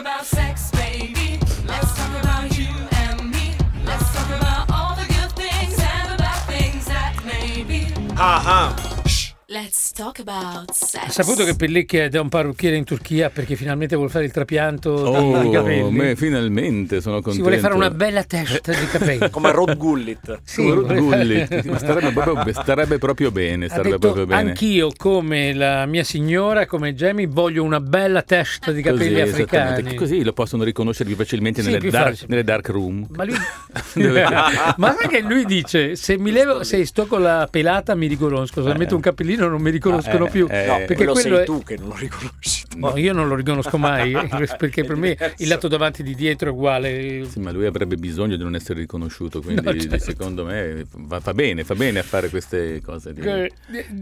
about sex, baby. Let's talk about you and me. Let's talk about all the good things and the bad things that may be. Ah Ha saputo che Pellecchi è da un parrucchiere in Turchia perché finalmente vuole fare il trapianto dei Oh, capelli? me, finalmente sono contento. si vuole fare una bella testa di capelli. Come Rod Gullit. Sì, Come vuole Gullit. Ma starebbe, proprio, starebbe proprio bene, Ha starebbe detto, proprio bene. anch'io come la mia signora, come Jamie, voglio una bella testa di capelli Così, africani. Così lo possono riconoscere più facilmente Sì, nelle, più dark, nelle dark room. Ma lui... Ma sai che lui dice, se mi levo, se sto con la pelata mi riconosco, se Eh. metto un capellino non mi riconoscono Ah, eh, più. eh. No, Eh, perché quello, quello sei è- tu che non lo riconosci. No, io non lo riconosco mai, perché per me il lato davanti di dietro è uguale. Sì, ma lui avrebbe bisogno di non essere riconosciuto, quindi No, certo. secondo me va, fa bene, fa bene a fare queste cose. di-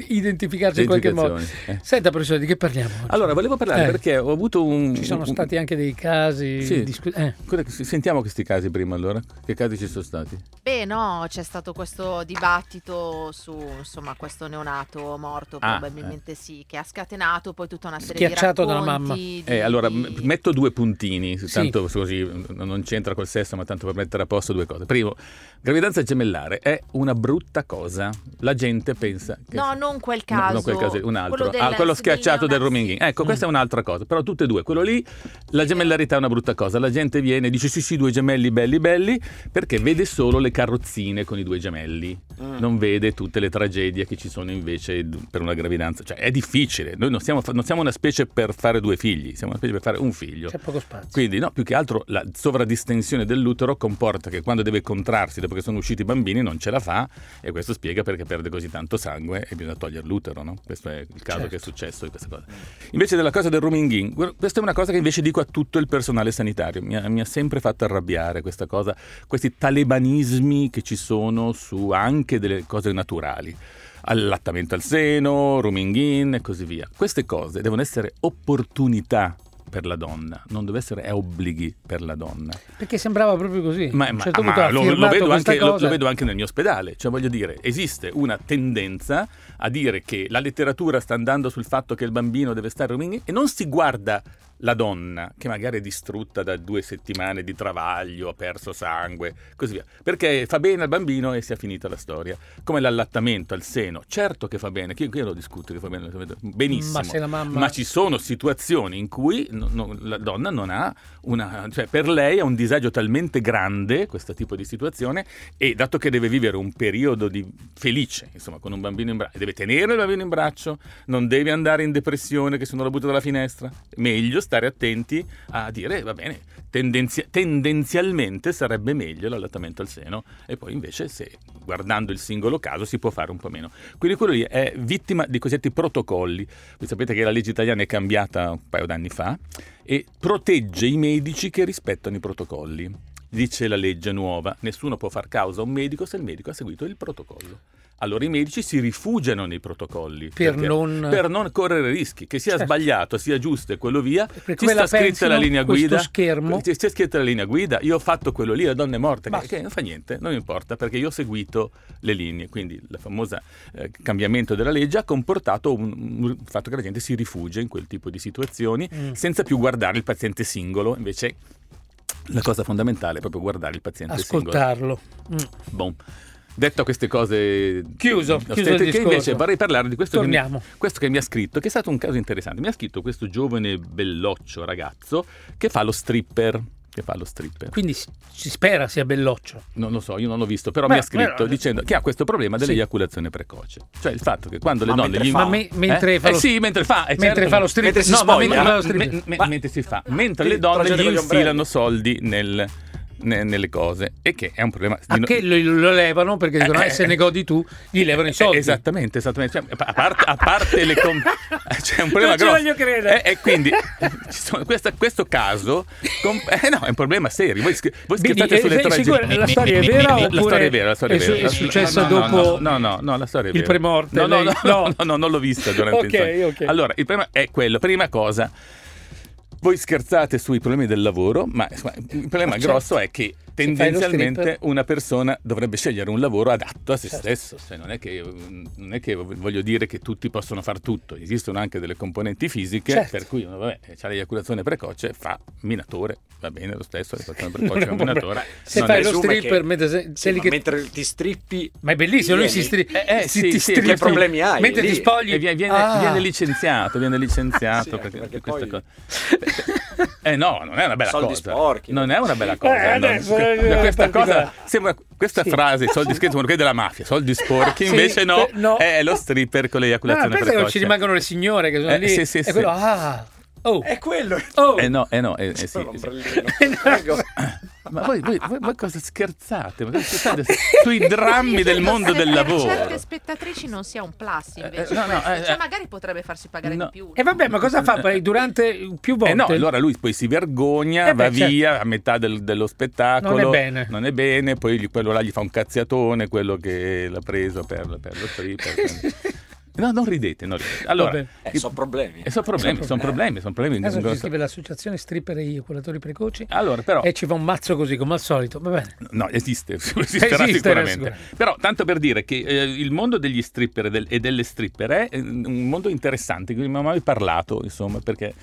Identificarsi in qualche modo. Eh. Senta, professore, di che parliamo? oggi? Allora, volevo parlare Eh. perché ho avuto un... Ci sono un- stati anche dei casi. Sì. discu- eh. Sentiamo questi casi prima allora. Che casi ci sono stati? Beh, no, c'è stato questo dibattito su insomma questo neonato morto, Ah, probabilmente sì, che ha scatenato poi tutta una serie Schiacciato di dalla racconti. mamma. di- Eh, allora, m- metto due puntini, Sì. tanto così non c'entra col sesso, ma tanto per mettere a posto due cose. Primo, gravidanza gemellare è una brutta cosa. La gente pensa che... No, non quel No, caso. non quel caso, un altro. Quello del- ah, quello schiacciato del in. Ecco, questa è un'altra cosa. Però tutte e due, quello lì, la gemellarità è una brutta cosa. La gente viene e dice sì, sì, due gemelli belli belli, perché vede solo le carrozzine con i due gemelli. Mm. Non vede tutte le tragedie che ci sono invece per una gravidanza. Cioè, è difficile. Noi non siamo, non siamo una specie per fare due figli, siamo una specie per fare un figlio. C'è poco spazio. Quindi, no, più che altro la sovradistensione dell'utero comporta che quando deve contrarsi dopo che sono usciti i bambini non ce la fa e questo spiega perché perde così tanto sangue e bisogna togliere l'utero, no? Questo è il caso Certo. che è successo di questa cosa. Invece della cosa del rooming in, questa è una cosa che invece dico a tutto il personale sanitario, mi ha, mi ha sempre fatto arrabbiare questa cosa, questi talebanismi che ci sono su anche delle cose naturali allattamento al seno, rooming in e così via. Queste cose devono essere opportunità per la donna, non deve essere obblighi per la donna. Perché sembrava proprio così. Ma, ma- certo ma lo, lo vedo anche, lo- lo vedo anche nel mio ospedale, cioè voglio dire, esiste una tendenza a dire che la letteratura sta andando sul fatto che il bambino deve stare in e non si guarda la donna che magari è distrutta da due settimane di travaglio, ha perso sangue, così via, perché fa bene al bambino e si è finita la storia. Come l'allattamento al seno, certo che fa bene, io, io lo discuto che fa bene, benissimo. Ma se la mamma- Ma ci sono situazioni in cui no- no- la donna non ha una, cioè per lei è un disagio talmente grande questo tipo di situazione e dato che deve vivere un periodo di felice, insomma, con un bambino in braccio, deve tenere il bambino in braccio, non deve andare in depressione che se non lo butta dalla finestra, meglio stare attenti a dire va bene, tendenzi- tendenzialmente sarebbe meglio l'allattamento al seno e poi invece se guardando il singolo caso si può fare un po' meno. Quindi quello lì è vittima di cosiddetti protocolli. Voi sapete che la legge italiana è cambiata un paio d'anni fa e protegge i medici che rispettano i protocolli. Dice la legge nuova, nessuno può far causa a un medico se il medico ha seguito il protocollo. Allora i medici si rifugiano nei protocolli Per perché- non- per non correre rischi, che sia Certo. sbagliato, sia giusto e quello via. Per Ci sta scritta la linea guida. schermo. C'è c'è scritta la linea guida, io ho fatto quello lì, la donna è morta, Basta. che non fa niente, non importa, perché io ho seguito le linee. Quindi il famoso cambiamento della legge ha comportato il fatto che la gente si rifugia in quel tipo di situazioni Mm. senza più guardare il paziente singolo, invece la cosa fondamentale è proprio guardare il paziente singolo. Ascoltarlo. Mm. Bon. Detto queste cose Chiuso, ostente- chiuso il che discorso. invece vorrei parlare di questo che, mi, Torniamo. questo che mi ha scritto, che è stato un caso interessante. Mi ha scritto questo giovane belloccio ragazzo che fa lo stripper. Che fa lo stripper. Quindi si spera sia belloccio. Non lo so, io non l'ho visto, però Beh, mi ha scritto però- dicendo che ha questo problema Sì. dell'eiaculazione precoce. Cioè il fatto che quando le Ma donne mentre gli fa? Ma me- mentre eh? fa lo Eh sì, mentre fa, eh, mentre certo. fa lo stripper. Mentre si no, ma spoglia? mentre fa lo stripper. Ma- mentre si fa, mentre Sì, le donne gli infilano soldi nel- ne- nelle cose e che è un problema A no- che lo, lo levano perché dicono Eh, eh, se eh, ne godi tu gli levano i soldi Eh, Esattamente, esattamente. Cioè, a, parte, a parte le com- c'è un problema Non ci grosso. voglio credere. Eh, E quindi sono- questa- questo caso com- eh, no, è un problema serio. Voi, voi scherzate sulle sei tragedie. sicuro- la storia è vera La storia è vera, la storia è vera. è successa No, no, no, dopo No, no, no, la storia è il premorte, No, no, no, no. no, no, non l'ho vista durante il. Allora, il problema è quello. Prima cosa, voi scherzate sui problemi del lavoro, ma insomma, il problema Ma certo. grosso è che tendenzialmente una persona dovrebbe scegliere un lavoro adatto a se Certo. stesso. Cioè, non, è che, non è che voglio dire che tutti possono fare tutto, esistono anche delle componenti fisiche, Certo. per cui uno vabbè, ha l'eiaculazione precoce, fa minatore, va bene lo stesso, l'eiaculazione Non è precoce è un un problema. minatore. Se fai lo stripper, che- mentre, Sì, che- mentre ti strippi Ma è bellissimo, lui si Vieni. stri- Eh, eh, si- sì, ti sì, strippi. che problemi hai Mentre lì? ti spogli. E viene, Ah. viene licenziato, viene licenziato Sì, perché, perché questa poi- cosa. Eh no, non è una bella Soldi cosa. sporchi. Non è una bella cosa. Eh, no. adesso, Que- eh, questa cosa sembra questa Sì. frase, i soldi scherzi sono quelli della mafia, soldi sporchi, Sì, invece no, eh, no. è lo stripper con Ah, l'eiaculazione pensa che non ci precoce. rimangono le signore che sono Eh, lì. sì, sì, e sì. quello, ah, oh, È quello. oh. Eh no, eh no, eh, eh, sì, sì. Prego. Ma voi, voi- voi- voi cosa scherzate? Ma cosa scherzate sui drammi del mondo del Per lavoro? certe spettatrici non sia un plus invece. Eh, no, no, eh, cioè, eh. magari potrebbe farsi pagare No. di più. E vabbè, ma cosa fa poi durante più volte? Eh no, allora lui poi si vergogna, Eh beh, va certo. via a metà del- dello spettacolo. Non è bene. Non è bene, poi gli- quello là gli fa un cazziatone, quello che l'ha preso per, per lo stripper. no, non ridete, non ridete. Allora. Eh, sono problemi. e sono problemi, sono problemi, sono problemi. Adesso ci scrive l'associazione stripper e eiaculatori precoci Allora, però... e ci fa un mazzo così come al solito. Va bene. No, esiste, esisterà Esiste, sicuramente. Però, tanto per dire che eh, il mondo degli stripper e, del- e delle stripper è eh, un mondo interessante, di cui non ho mai parlato, insomma, perché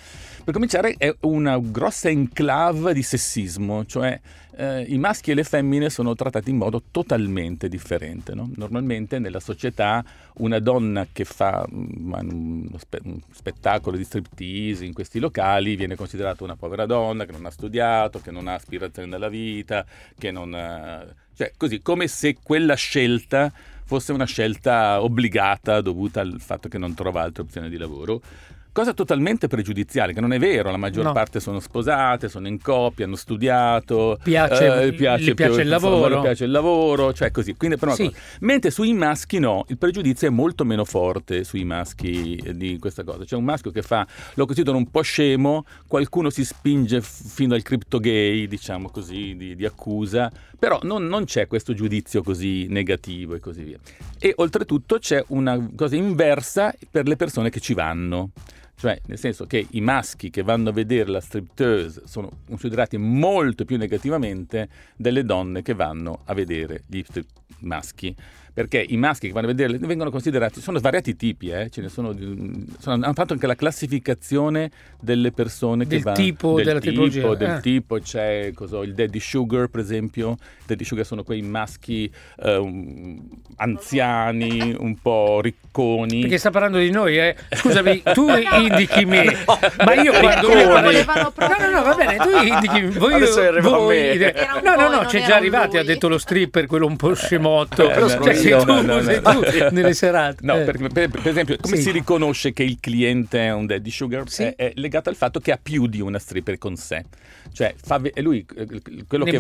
per cominciare è una grossa enclave di sessismo, cioè eh, i maschi e le femmine sono trattati in modo totalmente differente. no? Normalmente nella società una donna che fa mm, uno spe- un spettacolo di striptease in questi locali viene considerata una povera donna che non ha studiato, che non ha aspirazioni nella vita, che non ha... cioè così come se quella scelta fosse una scelta obbligata dovuta al fatto che non trova altre opzioni di lavoro. Cosa totalmente pregiudiziale, che non è vero, la maggior No. parte sono sposate, sono in coppia, hanno studiato, Piace- eh, gli piace più- il lavoro. gli piace il lavoro, cioè così. Quindi, per una Sì. Mentre sui maschi no, il pregiudizio è molto meno forte sui maschi eh, di questa cosa. C'è un maschio che fa, lo considerano un po' scemo, qualcuno si spinge fino al cripto gay, diciamo così, di, di accusa, però non, non c'è questo giudizio così negativo e così via. E oltretutto c'è una cosa inversa per le persone che ci vanno. Cioè, nel senso che i maschi che vanno a vedere la striptease sono considerati molto più negativamente delle donne che vanno a vedere gli strip maschi. Perché i maschi che vanno a vedere vengono considerati, sono svariati tipi, eh, ce ne sono, sono- hanno fatto anche la classificazione delle persone che Del vanno tipo, del della tipo, tipologia, del eh. tipo, c'è cosa, il daddy sugar per esempio, i daddy sugar sono quei maschi eh, anziani, un po' ricconi. Perché sta parlando di noi, eh? Scusami, tu indichi me, ma io quando lui Volevano No, proprio- no, no, va bene, tu indichi voi, Adesso voi- un No, no, voi, no, c'è già un arrivato, ha lui. detto lo stripper, quello un po' scemotto. Eh, però sono cioè, io, tu, no, no, sei no. tu nelle serate. No, Eh. perché, per, per esempio, come Sì. si riconosce che il cliente è un daddy sugar? Sì. È, è legato al fatto che ha più di una stripper con sé. Cioè, fa lui eh, quello che,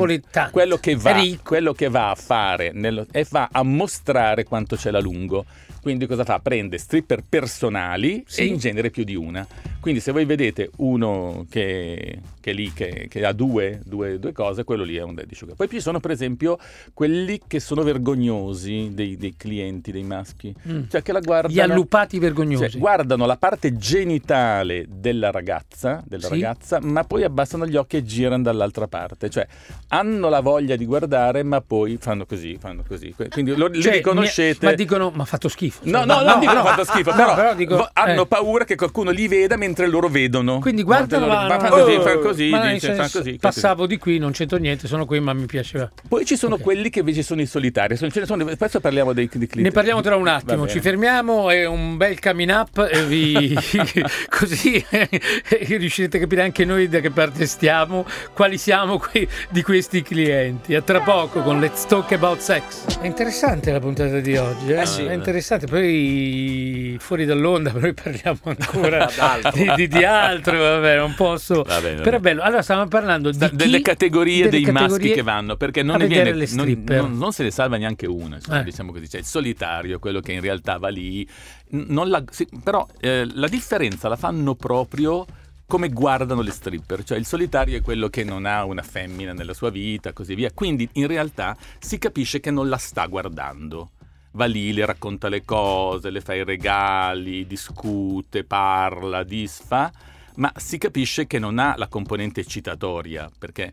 quello che va, quello che va a fare nello- e va a mostrare quanto c'è la lungo. Quindi cosa fa? Prende stripper personali Sì. e in genere più di una. Quindi se voi vedete uno che, che è lì, che, che ha due, due- due cose, quello lì è un daddy sugar. Poi ci sono per esempio quelli che sono vergognosi dei, dei clienti, dei maschi. Mm. Cioè che la guardano... Gli allupati vergognosi. Cioè, guardano la parte genitale della ragazza, della Sì. ragazza, ma poi abbassano gli occhi e girano dall'altra parte. Cioè, hanno la voglia di guardare, ma poi fanno così, fanno così. Quindi lo, li Cioè, riconoscete. mi- Ma dicono, ma ha fatto schifo. No, Cioè, no, non dicono no. fatto schifo, No, però, però dico, hanno eh. paura che qualcuno li veda mentre loro vedono. Quindi guardano, Mentre loro- ma- fanno così, oh, fanno così, ma nel dice, fanno così, Passavo di qui, non c'entro niente, sono qui, ma mi piaceva. Poi ci sono Ok. quelli che invece sono i solitari. Sono- ce ne sono- spesso parliamo dei, dei clienti. Ne parliamo tra un attimo, ci fermiamo, è un bel coming up, e vi... così riuscirete a capire anche noi da che parte stiamo, quali siamo qui di questi clienti. A tra poco con Let's Talk About Sex. È interessante la puntata di oggi, eh? Eh sì. è interessante, poi fuori dall'onda noi parliamo ancora di, di- di altro, vabbè, non posso... Va bene, Però è bello, allora stavamo parlando Da- delle categorie delle dei maschi categorie che vanno perché non ne viene le non, stripper. non- non se ne salva neanche una insomma, Eh. diciamo così c'è il solitario quello che in realtà va lì la- sì, però eh, la differenza la fanno proprio come guardano le stripper, cioè il solitario è quello che non ha una femmina nella sua vita, così via. Quindi in realtà si capisce che non la sta guardando. Va lì, le racconta le cose, le fa i regali, discute, parla, disfa, ma si capisce che non ha la componente eccitatoria, perché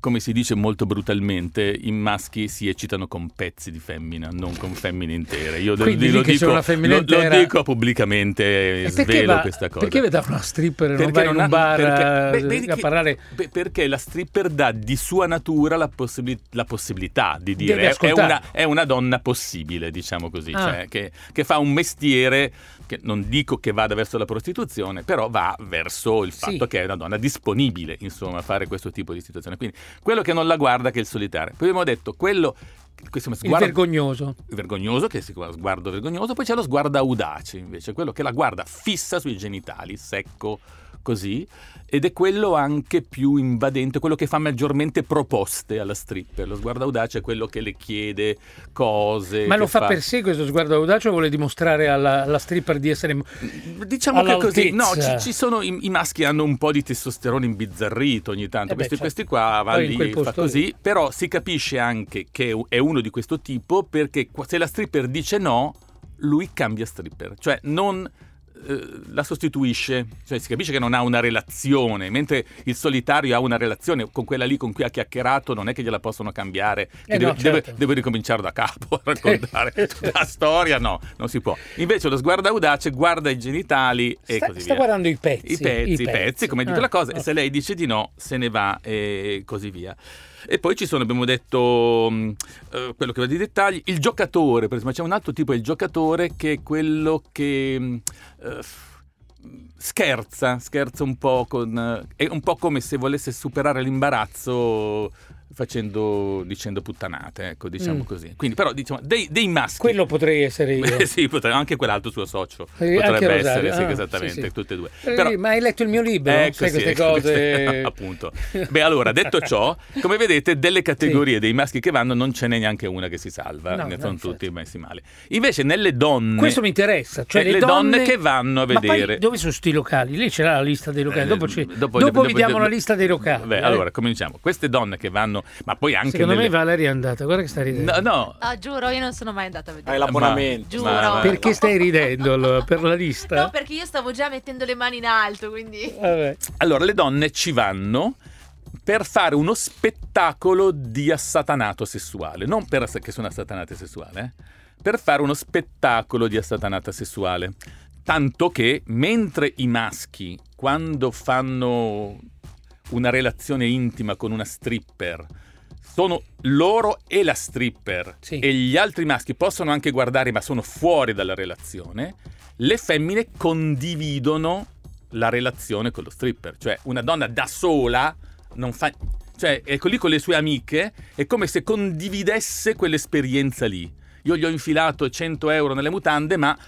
come si dice molto brutalmente, i maschi si eccitano con pezzi di femmina, non con femmine intere. Io Quindi lo, dico, lo- lo dico pubblicamente, E svelo va- questa cosa. Perché da una stripper non Perché vai in non un ha- bar perché- a- beh, vedi a che- parlare? beh, perché la stripper dà di sua natura la, possibili- la possibilità di dire è, una, è una donna possibile, diciamo così, Ah. cioè, che, che fa un mestiere che non dico che vada verso la prostituzione, però va verso il fatto Sì. che è una donna disponibile, insomma, a fare questo tipo di situazione. Quindi quello che non la guarda che è il solitario. Poi abbiamo detto quello questo Il sguardo vergognoso. vergognoso, che si chiama sguardo vergognoso, poi c'è lo sguardo audace invece, quello che la guarda fissa sui genitali, secco così, ed è quello anche più invadente, quello che fa maggiormente proposte alla stripper. Lo sguardo audace è quello che le chiede cose. Ma lo fa per sé questo sguardo audace o vuole dimostrare alla, alla stripper di essere... Diciamo che così, no, ci, ci sono i, i maschi hanno un po' di testosterone imbizzarrito ogni tanto, Eh beh, questi, certo. questi qua va Poi in lì, fa così, lì. però si capisce anche che è uno di questo tipo perché se la stripper dice no, lui cambia stripper, cioè non la sostituisce, cioè si capisce che non ha una relazione, mentre il solitario ha una relazione con quella lì con cui ha chiacchierato, non è che gliela possono cambiare, Eh deve, deve- certo. deve ricominciare da capo a raccontare tutta la storia, no, non si può. Invece lo sguardo audace guarda i genitali e Sta, così sta via. guardando i pezzi. I pezzi, i pezzi, come dice Ah, la cosa, e ah. se lei dice di no, se ne va e così via. E poi ci sono, abbiamo detto, mh, eh, quello che va di dettagli, il giocatore, per esempio, c'è un altro tipo, è il giocatore che è quello che mh, eh, scherza, scherza un po' con... eh, è un po' come se volesse superare l'imbarazzo facendo, dicendo puttanate, ecco, diciamo Mm. così. Quindi, però, diciamo, dei, dei maschi... Quello potrei essere io. Sì, potrebbe- anche quell'altro suo socio Eh, potrebbe essere, sì, ah, esattamente, sì, sì. tutte e due. Eh, Però, ma hai letto il mio libro? Ecco, Sai sì, queste ecco, cose... appunto. Beh, allora, detto ciò, come vedete, delle categorie dei maschi che vanno non ce n'è neanche una che si salva, No, ne no, sono infatti. tutti messi male. Invece nelle donne... Questo mi interessa, cioè Eh, le, le donne che vanno a vedere. dove sono sti locali? Lì c'era la lista dei locali, Eh, dopo, ci- dopo- dopo vi diamo dopo- la lista dei locali. Beh, eh. allora, cominciamo. Queste donne che vanno... Ma poi anche Secondo nelle... me Valeria è andata, guarda che sta ridendo. No, no. Ah, giuro, io non sono mai andata a vedere. Hai l'abbonamento. Giuro. Ma- ma- Perché stai ridendo allora, per la lista? No, perché io stavo già mettendo le mani in alto, quindi... Vabbè. Allora, le donne ci vanno per fare uno spettacolo di assatanato sessuale, non per che sono assatanate sessuale, eh, per fare uno spettacolo di assatanata sessuale. Tanto che mentre i maschi, quando fanno una relazione intima con una stripper, sono loro e la stripper Sì. e gli altri maschi possono anche guardare ma sono fuori dalla relazione, le femmine condividono la relazione con lo stripper. Cioè una donna da sola non fa... Cioè è lì con le sue amiche, è come se condividesse quell'esperienza lì. Io gli ho infilato 100 euro nelle mutande, ma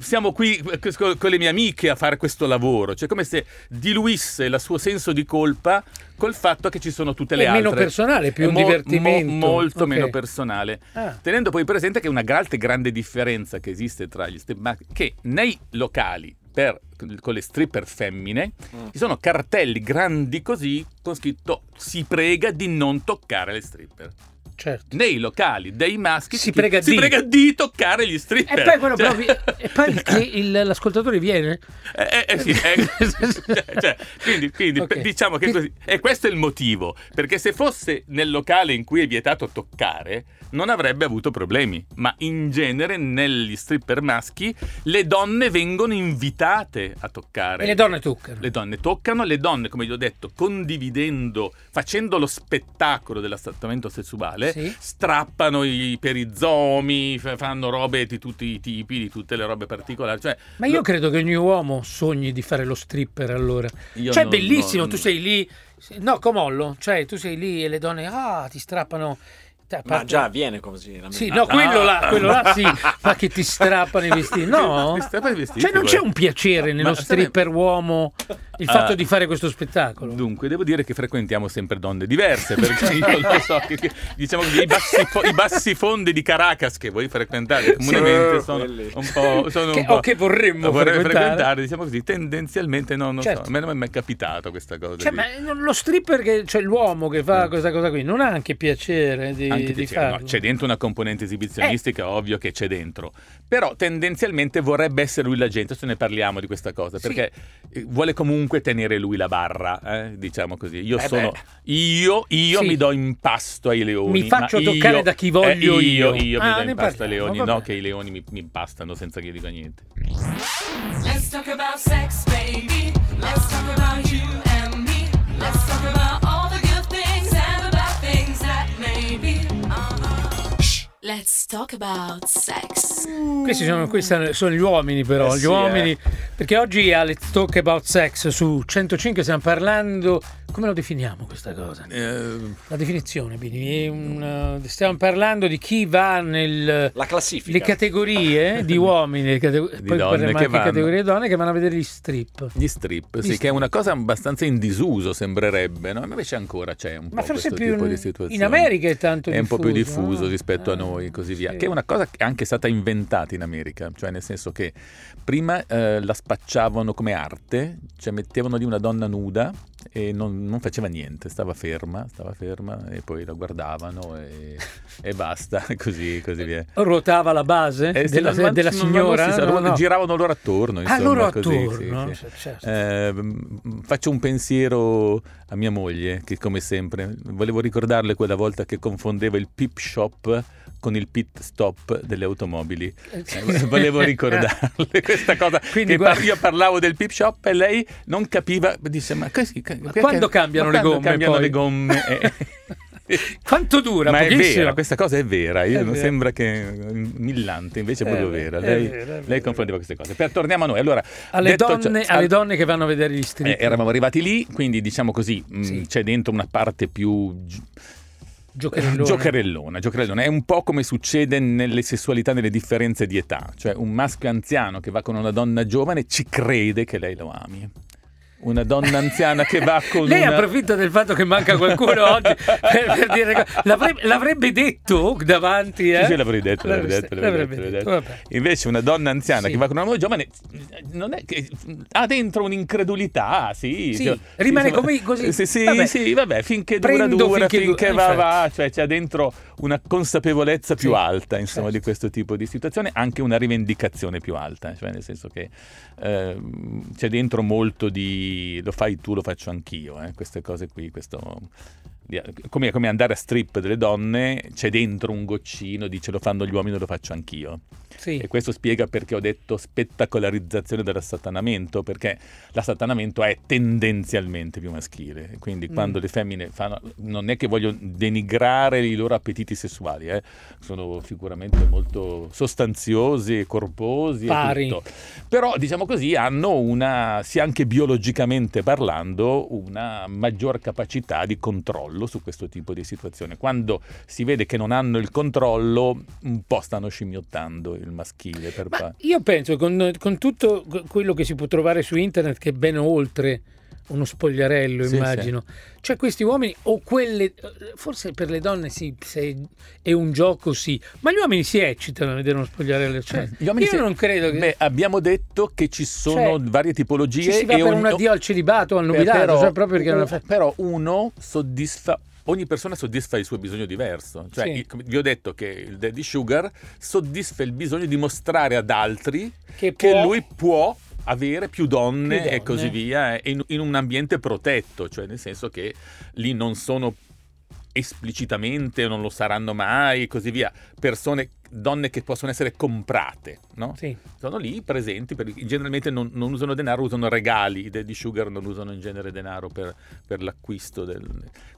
siamo qui con con le mie amiche a fare questo lavoro. Cioè come se diluisse il suo senso di colpa col fatto che ci sono tutte le È altre. meno personale, più È un mo- divertimento. mo- molto Ok. meno personale. Ah. Tenendo poi presente che una altra grande differenza che esiste tra gli strip ma che nei locali per- con le stripper femmine Mm. ci sono cartelli grandi così con scritto si prega di non toccare le stripper. Certo. Nei locali dei maschi Si prega si di. prega di toccare gli stripper. E poi, quello Cioè- però vi- e poi il l'ascoltatore viene? Eh, eh, eh, sì, eh, cioè, quindi, quindi, Ok. diciamo che così. E questo è il motivo. Perché se fosse nel locale in cui è vietato toccare, non avrebbe avuto problemi. Ma in genere negli stripper maschi le donne vengono invitate a toccare. E le donne toccano. Le donne toccano, le donne, come vi ho detto, condividendo, facendo lo spettacolo dell'assattamento sessuale, Sì. strappano i perizomi, fanno robe di tutti i tipi, di tutte le robe particolari. Cioè, Ma io lo- credo che ogni uomo sogni di fare lo stripper allora. Io cioè, non- bellissimo, non- tu sei lì. No, Comollo, cioè tu sei lì e le donne, ah, ti strappano. Cioè, Ma già avviene così. Sì, no, quello Ah. là, quello là sì, ma che ti strappano i vestiti. No, Ti strappano i vestiti, cioè non c'è un piacere nello Ma stripper uomo il fatto Ah. di fare questo spettacolo. Dunque, devo dire che frequentiamo sempre donne diverse, perché io lo so che, che- diciamo così, i bassi, i bassi fondi di Caracas che voi frequentate comunemente Sì, sono quelli. un po'... Sono Che- un po' o che vorremmo vorrei frequentare. diciamo così, tendenzialmente no, non Certo. so, a me non è mai capitato questa cosa. Cioè, ma lo stripper, che, cioè l'uomo che fa Mm. questa cosa qui, non ha anche piacere di, Anche di piacere, no, c'è dentro una componente esibizionistica, ovvio che c'è dentro. Però tendenzialmente vorrebbe essere lui l'agente, se ne parliamo di questa cosa, Sì. perché eh, vuole comunque tenere lui la barra, eh, diciamo così. Io Eh sono beh. io, io Sì. mi do in pasto ai leoni. Mi faccio ma toccare io- da chi voglio eh, io. io. Ah, mi do ne in pasto ai leoni, no che i leoni mi, mi impastano senza che io dica niente. Let's talk about sex, baby. Let's talk about you and me. Let's talk about Let's talk about sex. Questi sono, questi sono gli uomini però, Eh gli sì, uomini, eh. perché oggi a Let's Talk About Sex su 105 stiamo parlando, come lo definiamo questa cosa? Eh, La definizione, Bini, un, uh, stiamo parlando di chi va nel... La classifica. Le categorie di uomini, le catego- Di poi parliamo che anche vanno. categorie donne che vanno a vedere gli strip. Gli strip, Gli sì, che è una cosa abbastanza in disuso, sembrerebbe, no? Ma invece ancora c'è un po' Ma forse questo più tipo in- di situazione. in America è tanto È un po' più diffuso, no? rispetto a Eh, noi, così via. sì. Che è una cosa che è anche stata inventata in America, cioè nel senso che prima eh, la spacciavano come arte, cioè mettevano lì una donna nuda e non, non faceva niente, stava ferma, stava ferma e poi la guardavano e, e basta, così, così via. Ruotava la base Eh, della, non- della non- signora? si sa, No, no. giravano loro attorno. Ah, Insomma, loro così, attorno, sì, sì. certo. Eh, faccio un pensiero a mia moglie, che come sempre volevo ricordarle quella volta che confondeva il pip shop con il pit stop delle automobili. Eh, volevo ricordarle questa cosa. Quindi che guarda- par- io parlavo del pip shop e lei non capiva, dice ma, così, ma quando cambiano le quando gomme cambiano poi?" le gomme? Eh. Quanto dura? Ma è Pochissimo. vera, questa cosa è vera, io È non vera. sembra che millante, invece è proprio È vera. vera, è Lei, vera, è lei confondeva queste cose. Per torniamo a noi. Allora, Alle, ciò- donne, al- alle donne che vanno a vedere gli strip. eh, eravamo arrivati lì, quindi diciamo così, mh, Sì. c'è dentro una parte più gi- Giocherellone. giocherellona, giocherellona. È un po' come succede nelle sessualità, nelle differenze di età. Cioè un maschio anziano che va con una donna giovane ci crede che lei lo ami. Una donna anziana che va con Lei una... approfitta del fatto che manca qualcuno oggi per, per dire l'avrebbe, l'avrebbe detto davanti, eh? Sì, sì, l'avrei detto, l'avrei detto, l'avrei L'avrebbe detto, detto. Invece una donna anziana Sì. che va con una uomo giovane non è che ha dentro un'incredulità, sì. Sì, cioè, rimane insomma, come così. Sì, sì, Vabbè. sì, vabbè, finché dura dura, finché finché, dura, va infatti. va, cioè c'è dentro una consapevolezza più alta, insomma, certo. di questo tipo di situazione, anche una rivendicazione più alta, cioè nel senso che ehm, c'è dentro molto di lo fai tu, lo faccio anch'io, eh, queste cose qui, questo come, come andare a strip delle donne, c'è dentro un goccino, dice lo fanno gli uomini, lo faccio anch'io. Sì. E questo spiega perché ho detto spettacolarizzazione dell'assatanamento, perché l'assatanamento è tendenzialmente più maschile. Quindi Mm. quando le femmine fanno... Non è che voglio denigrare i loro appetiti sessuali, eh, sono sicuramente molto sostanziosi e corposi. e Pari. tutto. Però, diciamo così, hanno una, sia anche biologicamente parlando, una maggior capacità di controllo su questo tipo di situazione. Quando si vede che non hanno il controllo, un po' stanno scimmiottando il maschile. Per io penso con, con tutto quello che si può trovare su internet, che è ben oltre uno spogliarello, Sì, immagino. Cioè, questi uomini o quelle. Forse per le donne sì, se è un gioco, sì. Ma gli uomini si eccitano a vedere uno spogliarello. Cioè, io si- non credo che. Beh, abbiamo detto che ci sono Cioè, varie tipologie. ci si va e per ogni- un addio al celibato, al nubilato, però, cioè proprio perché non fa- però uno soddisfa ogni persona soddisfa il suo bisogno diverso cioè Sì. come vi ho detto che il daddy sugar soddisfa il bisogno di mostrare ad altri Che che può- lui può avere più donne, Più donne. e così via eh, in, in un ambiente protetto cioè nel senso che lì non sono esplicitamente non lo saranno mai e così via persone donne che possono essere comprate no? Sì. sono lì presenti, per- generalmente non, non usano denaro, usano regali, i Daddy Sugar non usano in genere denaro per, per l'acquisto del...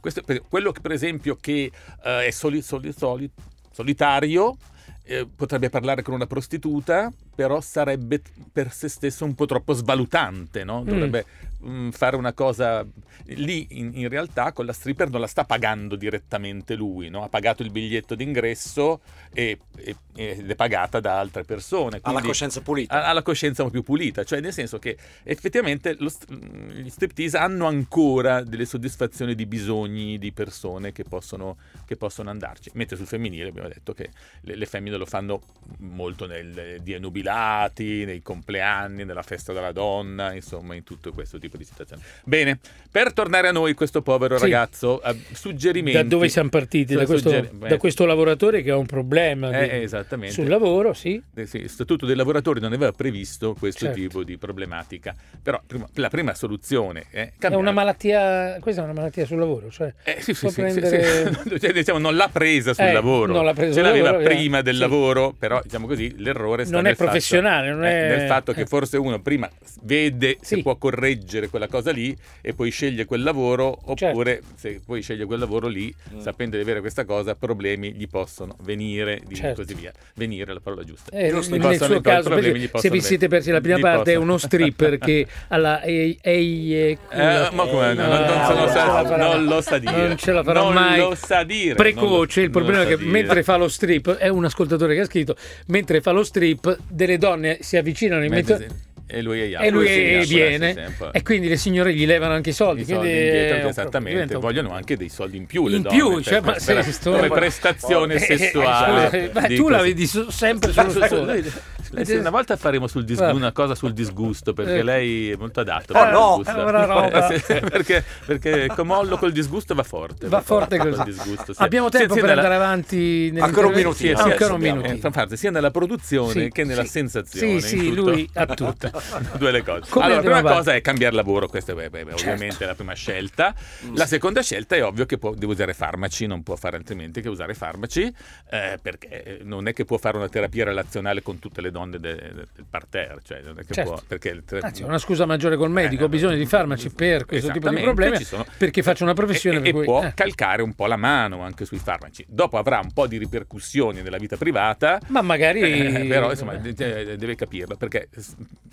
Questo, per- quello che per esempio che eh, è soli- soli- soli- solitario eh, potrebbe parlare con una prostituta, però sarebbe per se stesso un po' troppo svalutante, no? Dovrebbe mm, fare una cosa... Lì in, in realtà con la stripper non la sta pagando direttamente lui, no? ha pagato il biglietto d'ingresso e, e- ed è pagata da altre persone. Ha la coscienza pulita. ha ha la coscienza più pulita, cioè nel senso che effettivamente lo st- gli striptease hanno ancora delle soddisfazioni di bisogni di persone che possono, che possono andarci, mentre sul femminile abbiamo detto che le, le femmine lo fanno molto nel di giubilati, nei compleanni, nella festa della donna, insomma, in tutto questo tipo di situazioni. Bene, per tornare a noi, questo povero Sì. ragazzo, eh, suggerimenti. Da dove siamo partiti? Da questo, suggeri- da questo lavoratore che ha un problema di- eh, esattamente. sul lavoro, sì. Eh sì, il Statuto dei lavoratori non aveva previsto questo Certo. tipo di problematica. Però prima- la prima soluzione è È cambiare. una malattia, questa è una malattia sul lavoro, cioè Eh, sì, sì, sì, prendere-. Cioè, diciamo, non l'ha presa sul Eh, lavoro, non l'ha presa ce l'aveva lavoro, eh. prima del lavoro, però diciamo così l'errore sta Non è nel fatto- professionale, non eh, è- nel fatto che eh. forse uno prima vede se Sì. può correggere quella cosa lì e poi sceglie quel lavoro, Certo. oppure se poi sceglie quel lavoro lì, Mm. sapendo di avere questa cosa, problemi gli possono venire, di Certo. così via. Venire è la parola giusta. Eh, Giusto, nel suo caso, problemi se vi siete persi la prima parte, è uno stripper che alla ei- Eh, ma come? No, non, lo non sa, non lo dire. non ce la farà Non mai. lo sa dire. Precoce, il problema è che dire. mentre fa lo strip, è un ascoltatore che ha scritto, mentre fa lo strip, delle donne si avvicinano in Mezzo- mezzo e lui è e lui Jacopo, viene. sì, e quindi le signore gli levano anche i soldi, I soldi indietro, esattamente, diventa vogliono anche dei soldi in più le In donne, più, cioè, ma per- per- sto- come prestazione Eh, eh, sessuale. eh, ma di tu la così. vedi so- sempre sullo su- su- lei- sì, una volta faremo sul dis- Va. una cosa sul disgusto perché Eh. lei è molto adatto Oh, no! disgusto. È una roba. Eh, sì, perché, perché Comollo col disgusto va forte Va forte col così. disgusto, sì. Abbiamo tempo sia per nella- andare avanti Ancora un nell'intervento? minutino, Ah, sì, ancora un minutino. Eh, fa parte sia nella produzione Sì, che nella sì. sensazione. Sì, sì, tutto. lui ha tutto. Due le cose. Come allora, la prima cosa è cambiare lavoro, questa è beh, beh, ovviamente la prima scelta. La seconda scelta è ovvio che può, deve usare farmaci, non può fare altrimenti che usare farmaci, eh, perché non è che può fare una terapia relazionale con tutte le donne de- de- del parterre, cioè Certo. può, perché ter- Anzi, una scusa maggiore col medico, ho Eh, bisogno di farmaci per questo tipo di problemi, sono- perché faccio una professione e, per e cui... può eh. calcare un po' la mano anche sui farmaci. Dopo avrà un po' di ripercussioni nella vita privata, Ma magari... eh, però insomma de- de- deve capirlo perché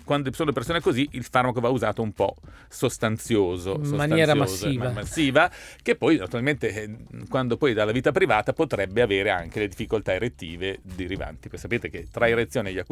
quando sono persone così il farmaco va usato un po' sostanzioso, In maniera massiva. ma- massiva, che poi naturalmente eh, quando poi dalla vita privata potrebbe avere anche le difficoltà erettive derivanti. Poi sapete che tra erezione e eiaculazione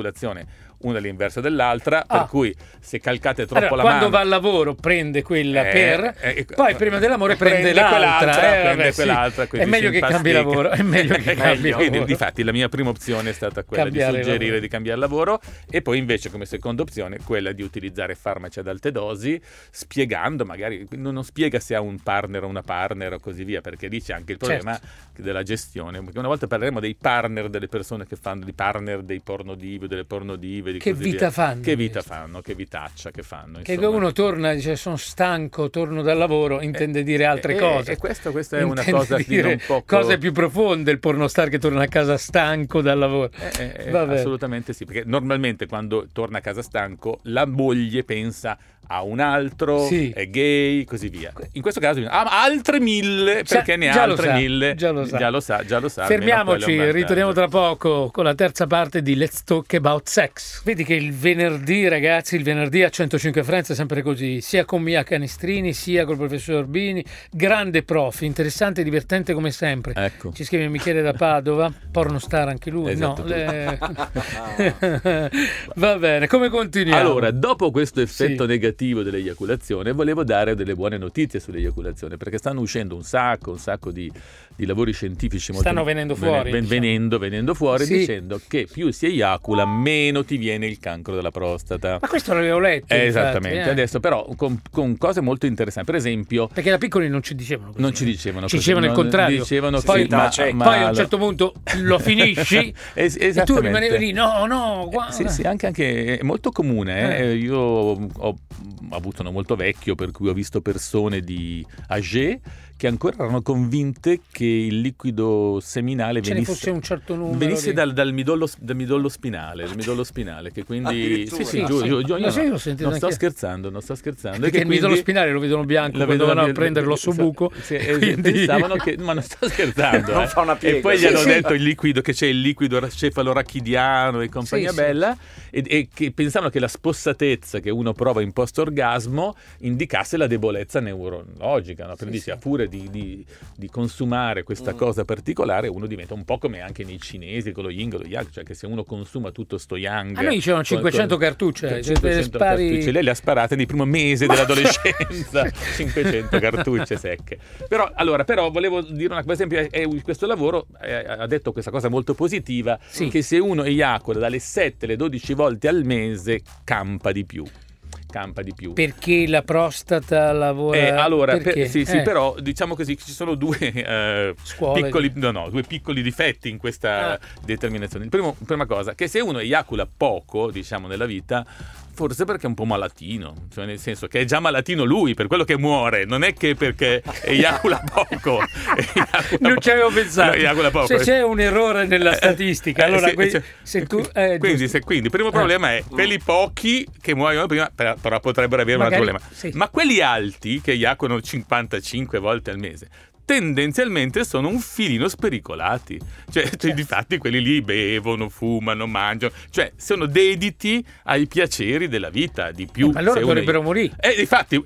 una è l'inversa dell'altra, Ah. per cui se calcate troppo Allora, la quando mano va al lavoro prende quella eh, per, eh, poi prima dell'amore prende, l'altra. quell'altra, eh, prende vabbè, sì. quell'altra, È quindi meglio che cambi lavoro. È meglio che cambi lavoro. difatti, la mia prima opzione è stata quella Cambiare di suggerire lavoro. di cambiare lavoro e poi invece come seconda opzione quella di utilizzare farmaci ad alte dosi, spiegando magari, non, non spiega se ha un partner o una partner o così via, perché lì c'è anche il problema Certo. della gestione, perché una volta parleremo dei partner delle persone che fanno, di partner dei pornodivi delle pornodive, di Che vita via. fanno Che vita questi? fanno, che vitaccia che fanno. Che insomma. uno torna e dice sono stanco, torno dal lavoro, intende dire altre Eh, cose. E questo, questa è una Intende cosa di dire non poco... cose più profonde il pornostar che torna a casa stanco dal lavoro. Eh, eh, assolutamente sì, perché normalmente quando torna a casa stanco la moglie pensa a un altro, Sì. è gay, così via. In questo caso ah, altre mille, Già- perché ne ha altre sa, mille. già lo sa. Già lo sa, già lo sa, Fermiamoci, ritorniamo tra poco con la terza parte di Let's Talk About Sex. Vedi che il venerdì, ragazzi, il venerdì a 105 Friends è sempre così, sia con Mia Canestrini, sia col professor Orbini, grande prof, interessante e divertente come sempre. Ecco. Ci scrive Michele da Padova, pornostar anche lui. Esatto, no, tu. le- Va bene, come continuiamo? Allora, dopo questo effetto Sì. negativo dell'eiaculazione, volevo dare delle buone notizie sull'eiaculazione, perché stanno uscendo un sacco, un sacco di, di lavori scientifici. molto- Stanno venendo fuori, ven- diciamo. venendo, venendo fuori, Sì. dicendo che più si eiacula, meno ti viene il cancro della prostata. Ma questo l'avevo letto. Eh, infatti, esattamente, eh. adesso però con, con cose molto interessanti, per esempio, Perché da piccoli non ci dicevano così. non ci dicevano Ci così, dicevano il contrario. Dicevano Poi- che ma- Poi ma- Poi a un certo punto lo finisci Es- e tu rimanevi lì, no, no, Eh, guarda. Sì, sì, anche, anche- è molto comune. eh. Eh. Io ho avuto molto vecchio, per cui ho visto persone di Agé che ancora erano convinte che il liquido seminale venisse, fosse un certo numero. venisse di- dal, dal midollo, dal midollo spinale, dal midollo spinale, che quindi sì, sì, giù, giù, giù, Lo no- non sto scherzando, non sto scherzando. E Perché che il midollo spinale lo vedono bianco la quando vedono vanno a prendere l'osso buco. sì, quindi- pensavano che ma non sto scherzando Non eh. fa una piega. e poi gli Sì, hanno detto il liquido che c'è il liquido cefalorachidiano e compagnia Sì, sì. bella e, e che pensavano che la spossatezza che uno prova in post orgasmo indicasse la debolezza neurologica. No? Quindi Sì, se a sì. furia di, di- di consumare questa Mm. cosa particolare uno diventa un po' come anche nei cinesi con lo yin lo yang, cioè che se uno consuma tutto sto yang... A noi dicevano con- 500 con- cartucce, con se te le 500 spari- cartucce. Lei le ha sparate nel primo mese dell'adolescenza, 500 cartucce secche. Però, allora, però volevo dire una cosa, per esempio, è- questo lavoro eh, ha detto questa cosa molto positiva, Sì. che se uno eiacula dalle 7 alle 12 volte al mese campa di più. Campa di più. Perché la prostata lavora... Eh, allora, per- sì, sì, Eh, però diciamo così, ci sono due, eh, piccoli, no, no, due piccoli difetti in questa Ah. determinazione. Il primo, prima cosa, che se uno eiacula poco, diciamo, nella vita, forse perché è un po' malatino, cioè nel senso che è già malatino lui, per quello che muore, non è che perché eiacula poco. eiacula Non ci avevo pensato. No, eiacula poco. Se c'è un errore nella Eh, statistica, eh, allora sì, que- cioè, se tu... eh, quindi, se- quindi il primo Eh. problema è quelli pochi che muoiono prima, per- però potrebbero avere Magari- un altro problema. sì. Ma quelli alti che eiaculano 55 volte al mese tendenzialmente sono un filino spericolati. Cioè, cioè, Certo. difatti quelli lì bevono, fumano, mangiano, cioè sono dediti ai piaceri della vita di più. Eh, ma loro dovrebbero morire. Eh, infatti,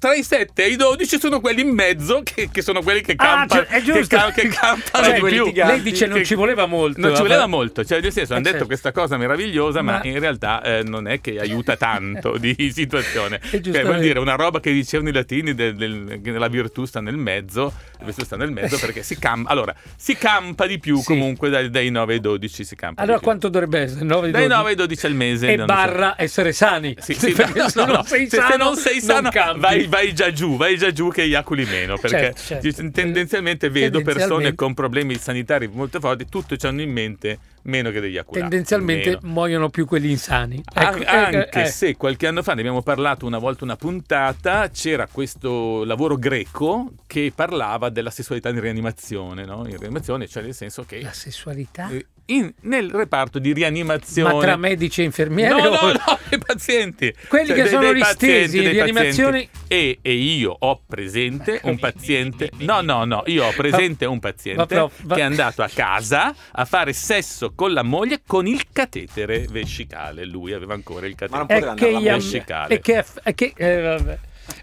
tra i 7 e i 12 sono quelli in mezzo che, che sono quelli che Ah, campano, cioè, è che, giusto. ca- che campano Cioè, di più. Lei dice non Che- ci voleva molto. non ci voleva molto, cioè nel senso, Eh, hanno detto certo. questa cosa meravigliosa, ma, Ma- in realtà eh, non è che aiuta tanto di situazione. E Cioè, vuol dire una roba che dicevano i latini del, del- che la virtù sta nel mezzo, virtù sta nel mezzo perché si campa, allora, si campa di più Sì. comunque dai, dai 9 ai 12 si campa Allora quanto dovrebbe essere? 9, Dai 9 ai 12 al mese. E non- barra essere sani. Sì, sì, Perché no, se no, non no. sei Se- sano, se non sei sano, campi. vai, vai già giù, vai già giù che eiaculi meno. Perché Certo, certo. tendenzialmente vedo persone Tendenzialmente- con problemi sanitari molto forti, tutti hanno in mente meno che degli eiaculati. Tendenzialmente Meno. muoiono più quelli insani. An- Ecco, eh, anche eh, se qualche anno fa ne abbiamo parlato una volta una puntata, c'era questo lavoro greco che parlava della sessualità in rianimazione, no? In rianimazione, cioè nel senso che La sessualità? eh, in- nel reparto di rianimazione Ma tra medici e infermieri? No, o- no, no, i pazienti. Quelli che dei- sono dei ristesi rianimazioni- pazienti. E, e io ho presente un paziente. No, no, no, io ho presente un paziente Va, prof, va- che è andato a casa a fare sesso con la moglie con il catetere vescicale. Lui aveva ancora il Ma non catetere. E che, vescicale. e che, e che- eh, vabbè.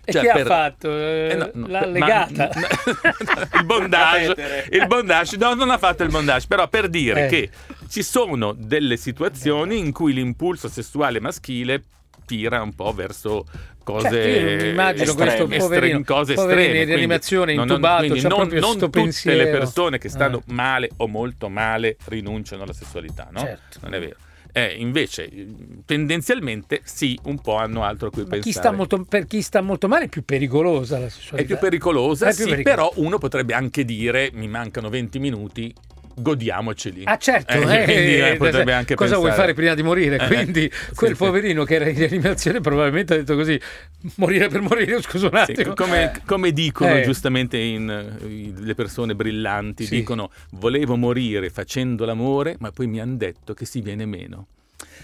E Cioè, che per- ha fatto? Eh, no, no, L'ha ma- legata? il bondage, il bondage, no, non ha fatto il bondage, però per dire Eh. che ci sono delle situazioni in cui l'impulso sessuale maschile tira un po' verso cose io mi immagino estreme, questo poverino, cose poverino estreme, in quindi rianimazione, non- intubato, non, proprio non sto tutte le pensiero. persone che stanno Eh. male o molto male rinunciano alla sessualità, no? Certo. Non è vero. Eh, invece, tendenzialmente sì, un po' hanno altro a cui Ma pensare. chi sta molto, per chi sta molto male è più pericolosa la sessualità. È più pericolosa, È più sì, pericolosa. però uno potrebbe anche dire mi mancano 20 minuti, godiamoceli. Ah certo, Eh, eh, quindi, eh, eh, potrebbe anche cosa vuoi pensare. fare prima di morire? Eh, Quindi eh, quel sì, sì. poverino che era in rianimazione probabilmente ha detto così, morire per morire, scusa un Sì, attimo. come, come dicono giustamente in, eh, i- le persone brillanti, Sì. dicono volevo morire facendo l'amore, ma poi mi hanno detto che si viene meno.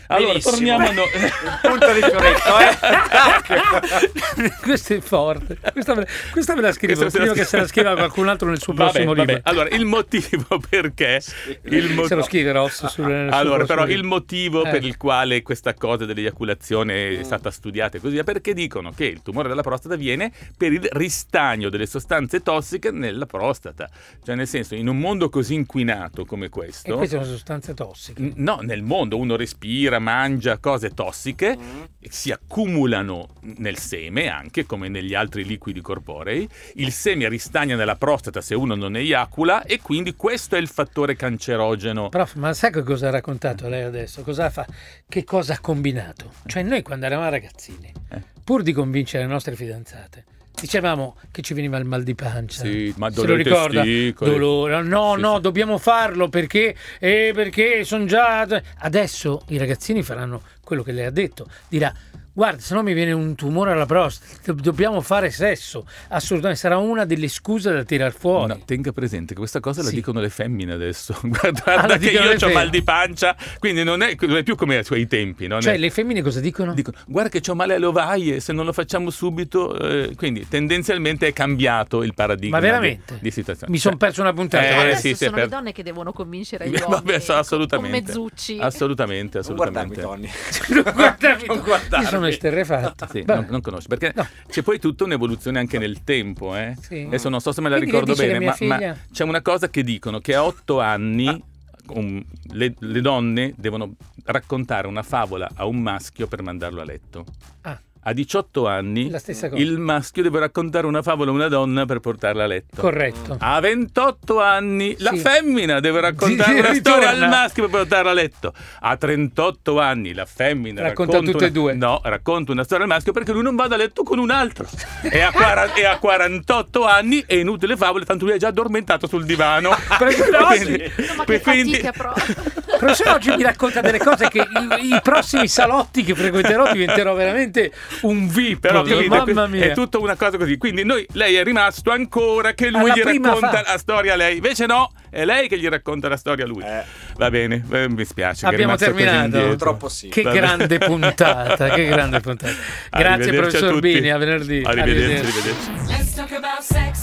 Allora, Benissimo. torniamo a noi. Punto di fioretto, eh? Questo è forte. Questa me, questa me la scrivo Questa prima che scrivo. se la scriva qualcun altro nel suo Vabbè, prossimo vabbè. libro. Allora, il motivo perché il mo- Se lo scrive Ross sul, nel suo Allora, però libro. il motivo Eh. per il quale questa cosa dell'eiaculazione è stata studiata e così via, perché dicono che il tumore della prostata viene per il ristagno delle sostanze tossiche nella prostata. Cioè, nel senso, in un mondo così inquinato come E questo, queste sono sostanze tossiche. no, nel mondo uno respira, mangia cose tossiche, si accumulano nel seme anche, come negli altri liquidi corporei, il seme ristagna nella prostata se uno non eiacula e quindi questo è il fattore cancerogeno. Prof, ma sai che cosa ha raccontato lei adesso? Cosa fa? Che cosa ha combinato? Cioè noi quando eravamo ragazzini, Eh. pur di convincere le nostre fidanzate, dicevamo che ci veniva il mal di pancia. Sì, ma Se lo dolore ricorda? testicoli. Dolore. No, Sì, no, sì. dobbiamo farlo perché, eh, perché sono già... Adesso i ragazzini faranno quello che lei ha detto. Dirà, guarda, se no mi viene un tumore alla prostata, do- dobbiamo fare sesso. Assolutamente, sarà una delle scuse da tirar fuori. No, tenga presente che questa cosa la Sì. dicono le femmine adesso. Guarda, Ah, che io ho mal di pancia, quindi non è, non è più come ai suoi tempi. non Cioè, è- le femmine cosa dicono? Dicono, guarda che ho male alle ovaie, se non lo facciamo subito. eh, quindi tendenzialmente è cambiato il paradigma Ma veramente? di, di situazione. Mi son Cioè, perso una puntata. Eh, adesso sì, sono per- le donne che devono convincere gli Vabbè, uomini so- assolutamente. con mezzucci. Assolutamente, Non guardarmi, assolutamente. Tony. non guardarmi, Non guardarmi. Sono esterrefatto. Sì, non, non conosci perché No. c'è poi tutta un'evoluzione anche nel tempo. Eh? Sì. Adesso non so se me la Quindi ricordo bene, ma, ma c'è una cosa che dicono che a otto anni um, le, le donne devono raccontare una favola a un maschio per mandarlo a letto. Ah, A 18 anni la il maschio deve raccontare una favola a una donna per portarla a letto. Corretto. A 28 anni la Sì. femmina deve raccontare Sì, una storia al maschio per portarla a letto. A 38 anni la femmina Racconta racconta, tutte una- e due. No, racconta una storia al maschio perché lui non vada a letto con un altro. E a, quara- e a 48 anni è inutile favole, tanto lui è già addormentato sul divano. Quindi- No, ma che quindi- fatica proprio. Professore oggi mi racconta delle cose che i, i prossimi salotti che frequenterò diventerò veramente un VIP. Però capite, mamma mia. è tutta una cosa così. Quindi noi, lei è rimasto ancora che lui Alla gli racconta fa- la storia a lei. Invece no, è lei che gli racconta la storia a lui. Eh. Va bene, eh, mi spiace. Abbiamo terminato. Purtroppo sì. Che Vabbè. grande puntata, che grande puntata. Grazie professor. Bini, a venerdì. Arrivederci, Arrivederci. arrivederci.